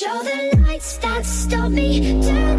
show the lights that stop me down.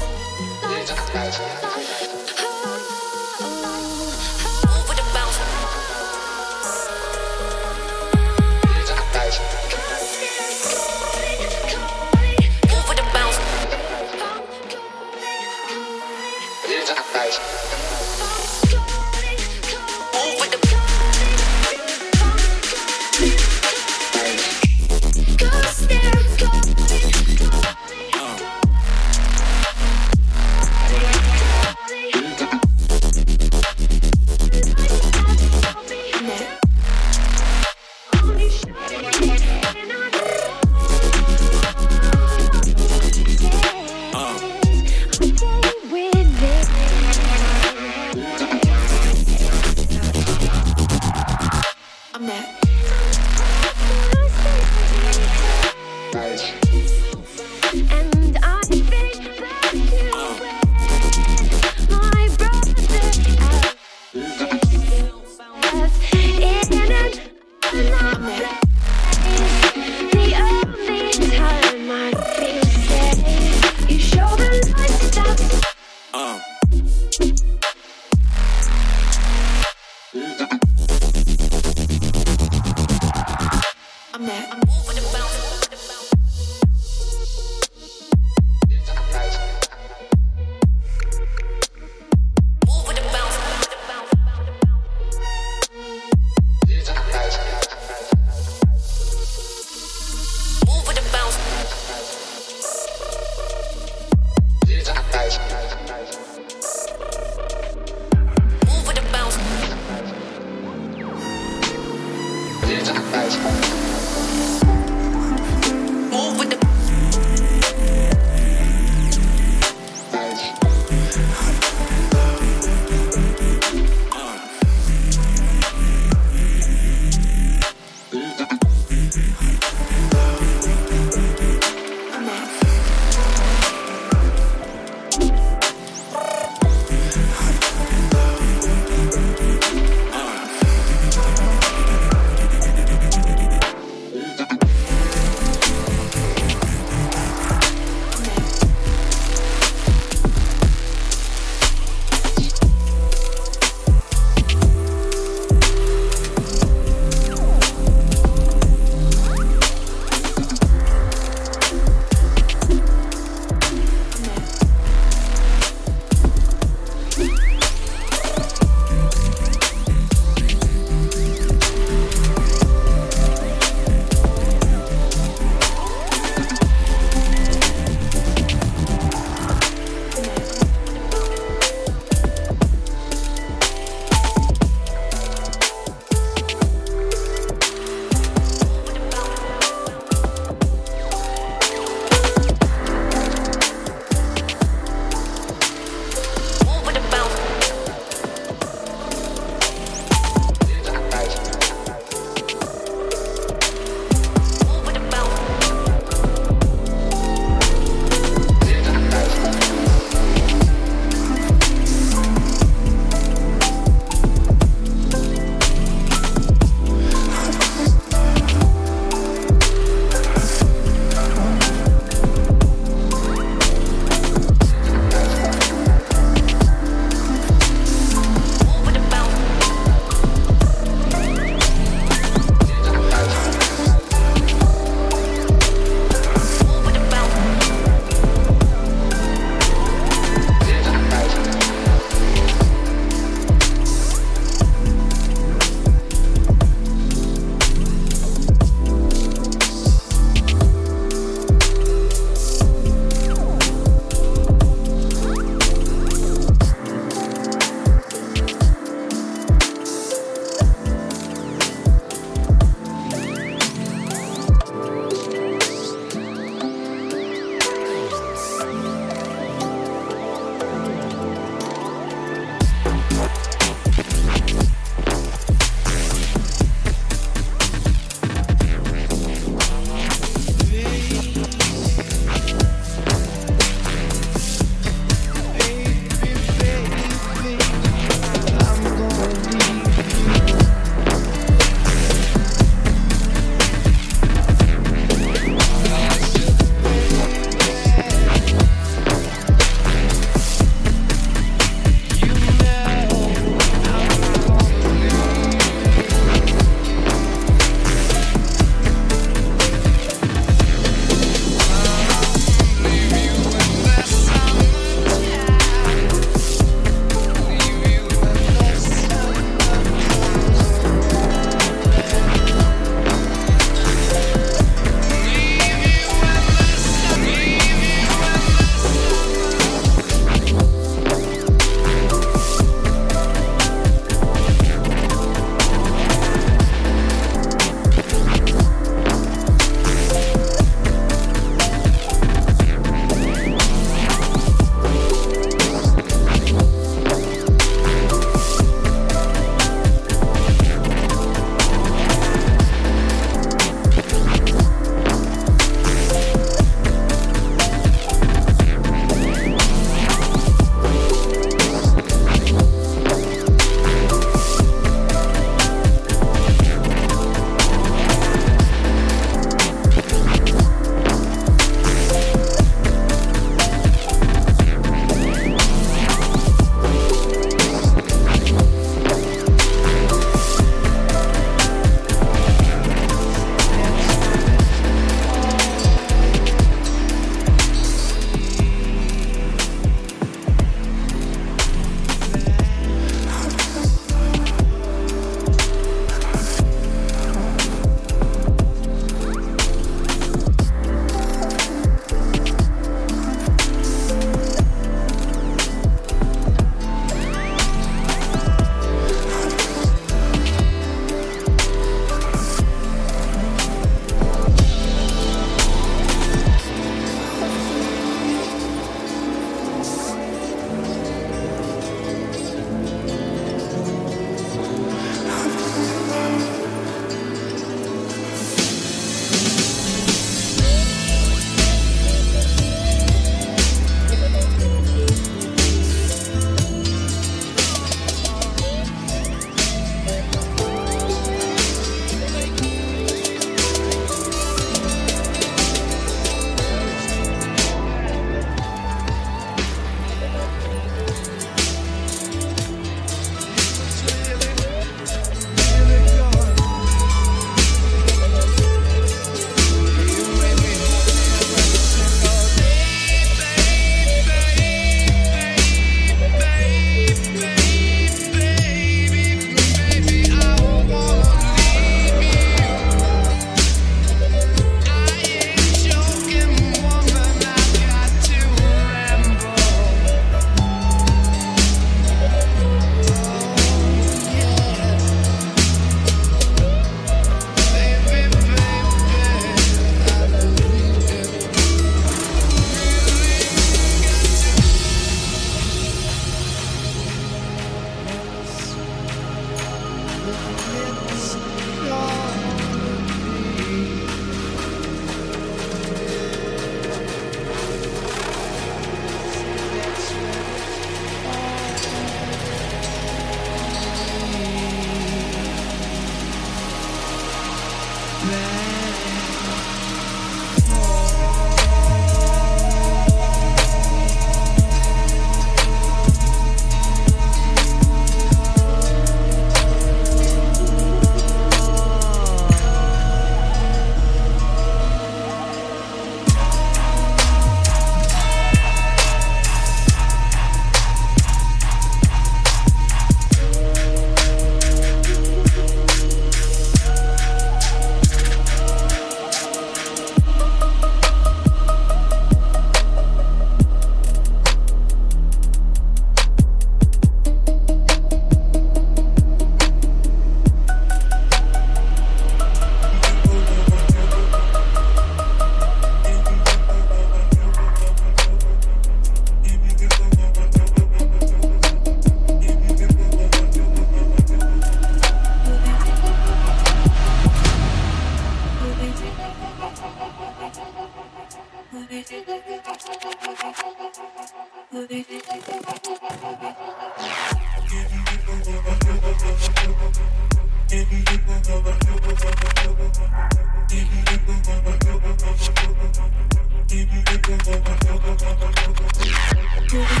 you.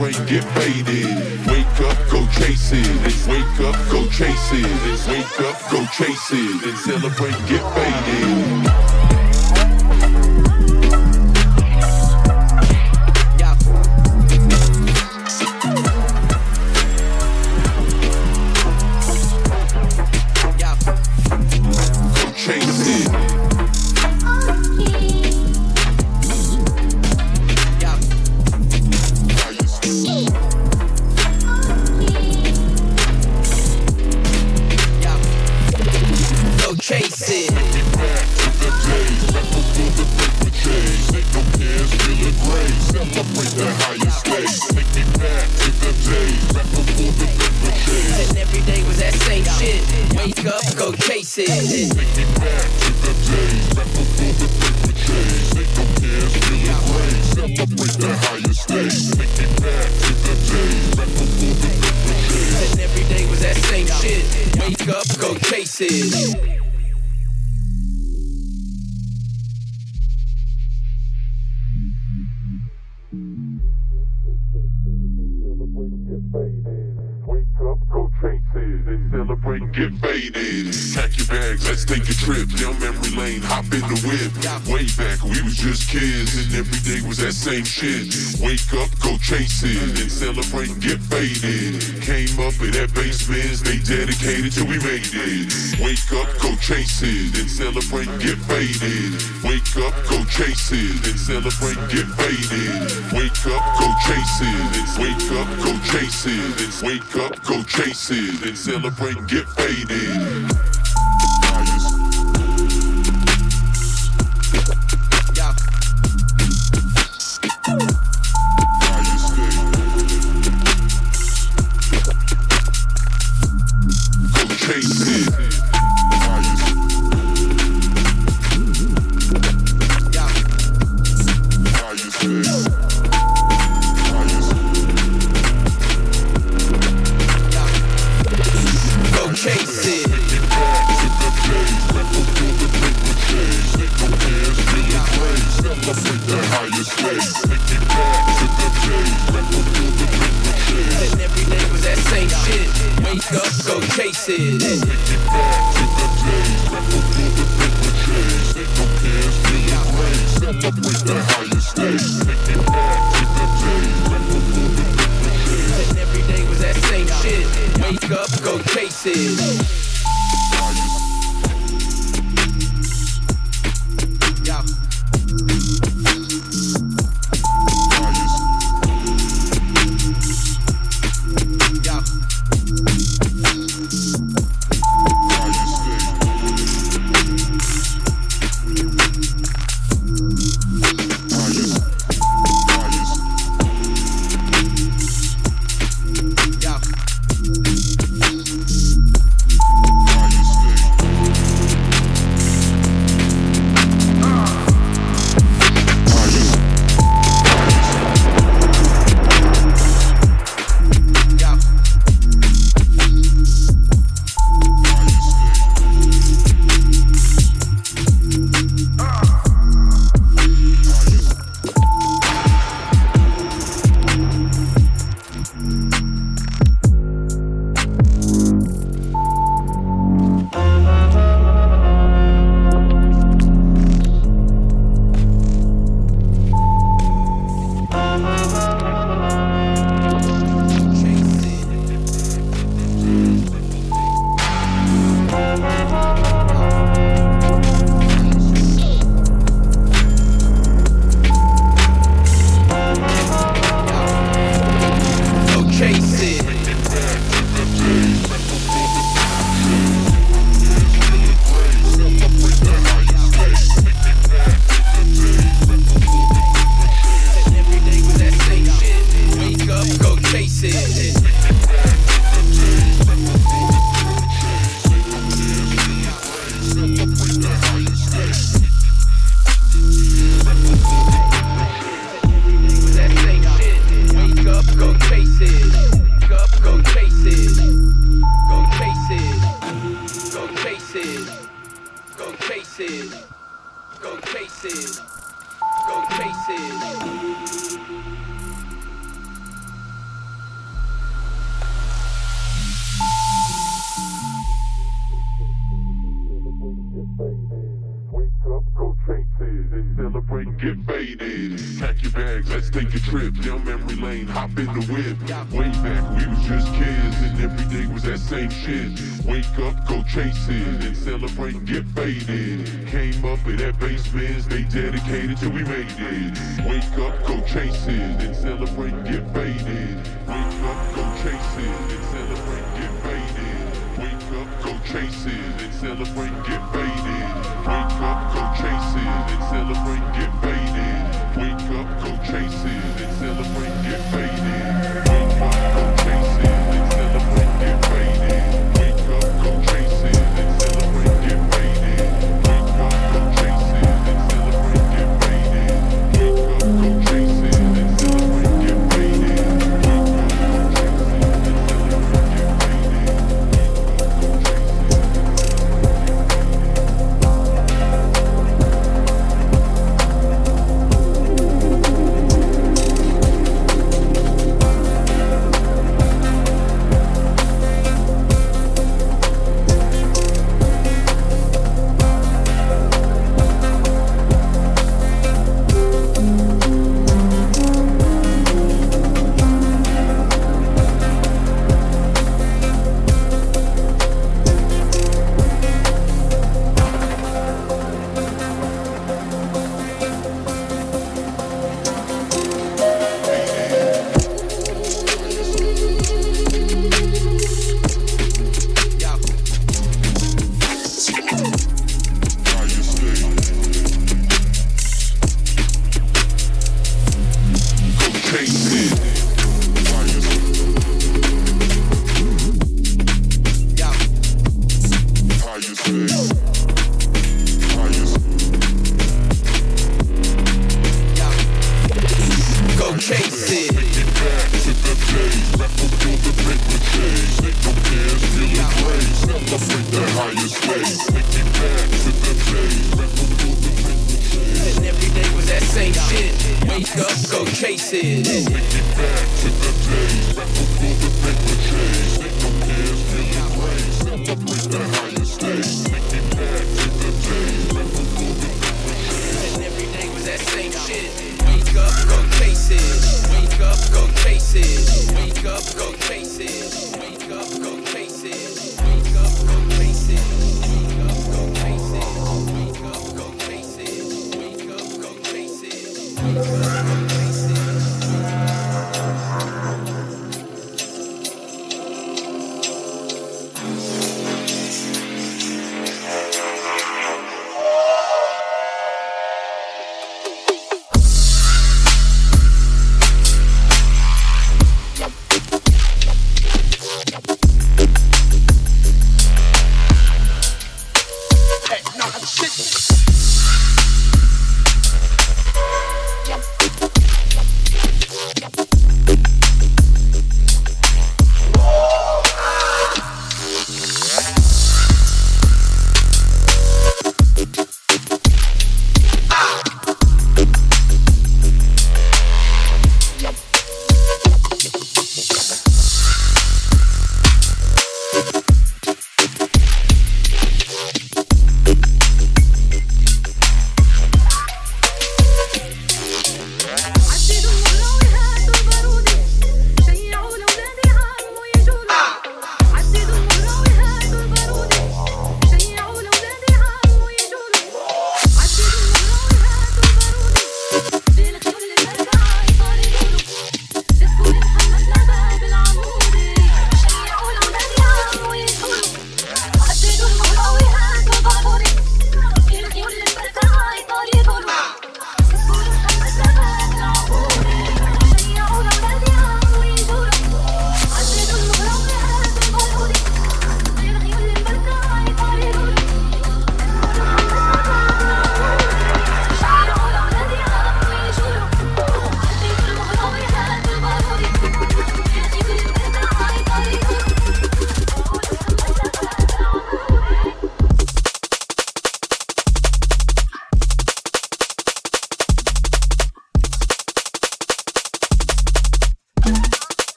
brain get faded. Wake up, go chase it. It's wake up, go chase it. It's wake up, go chase it. And celebrate, get faded. break, get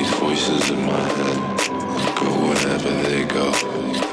these voices in my head go wherever they go.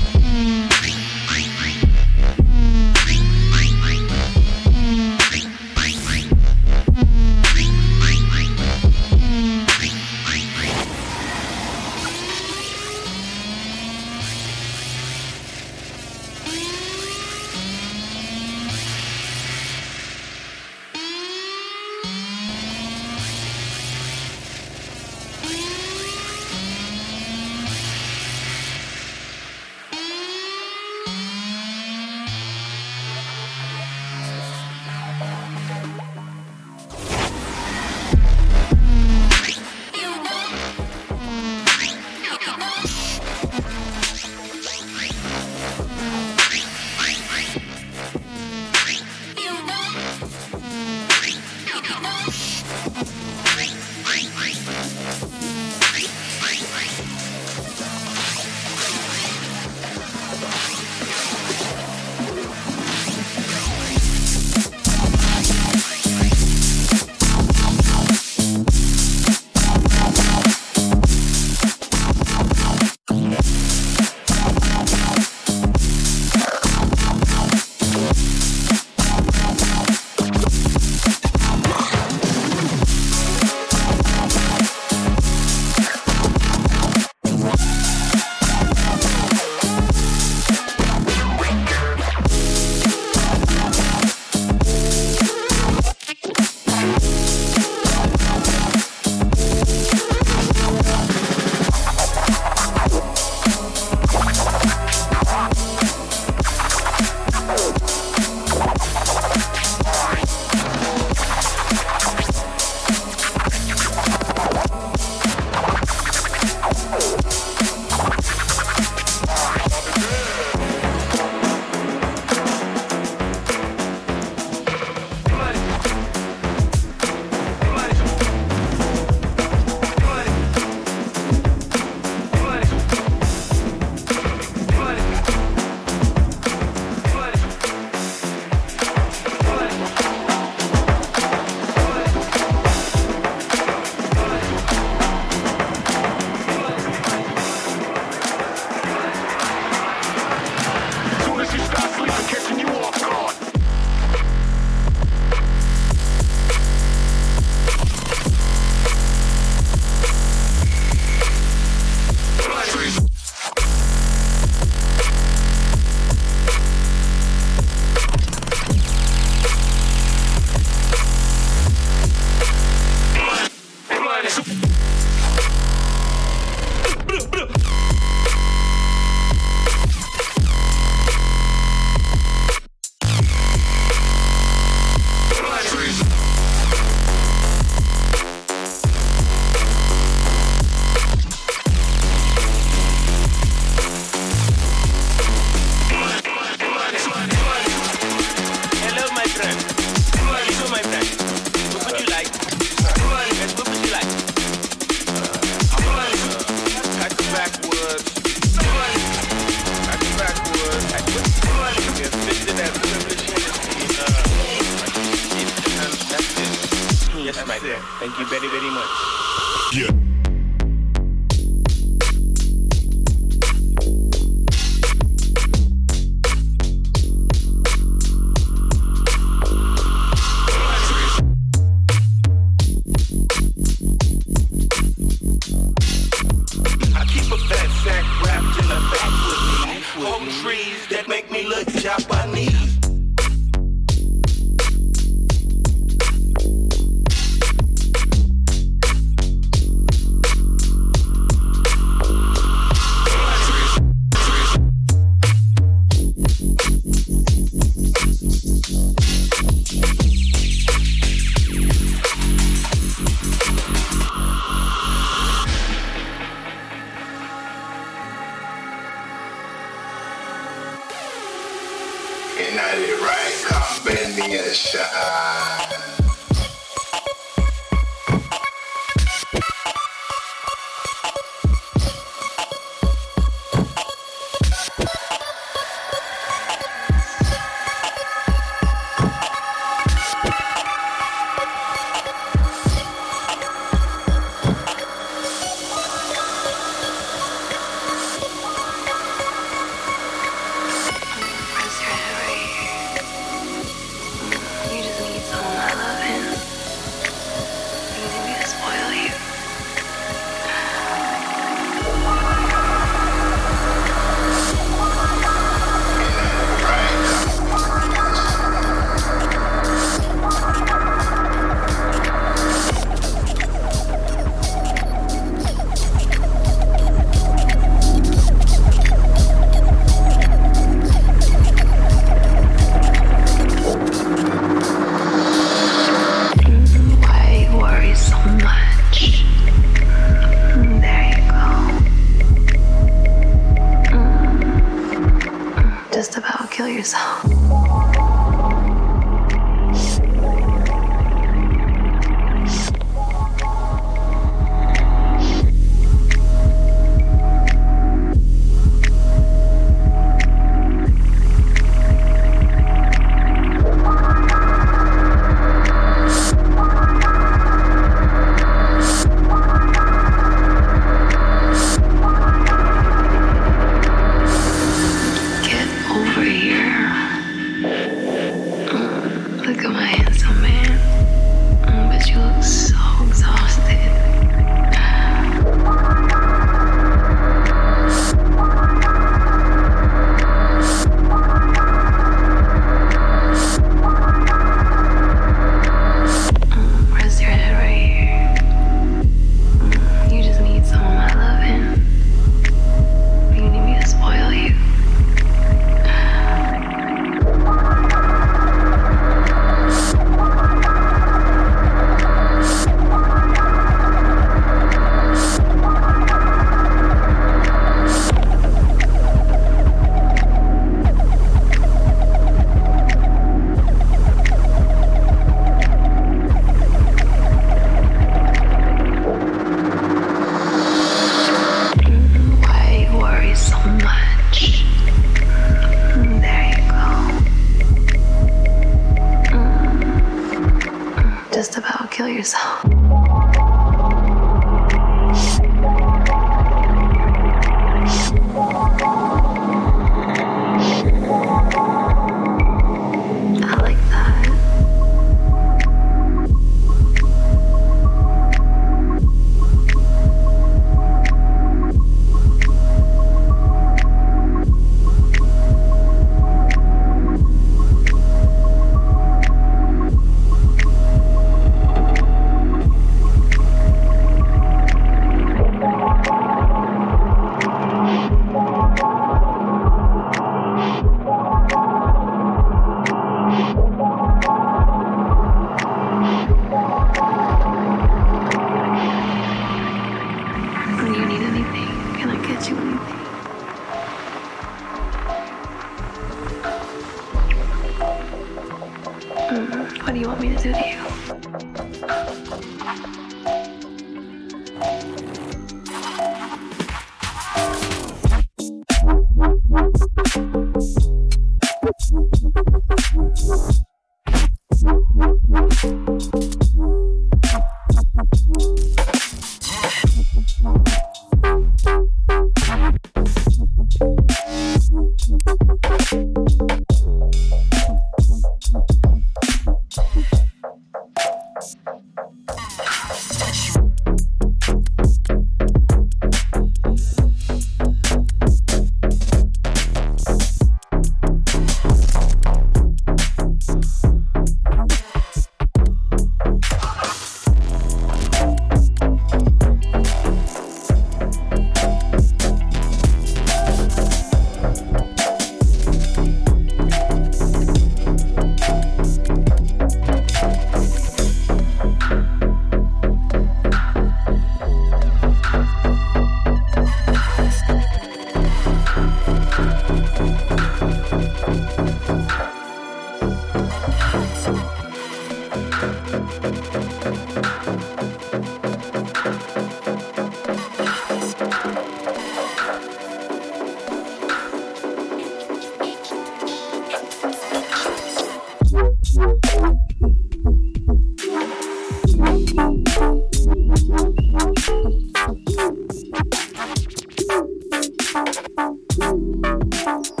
Thank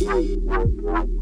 you.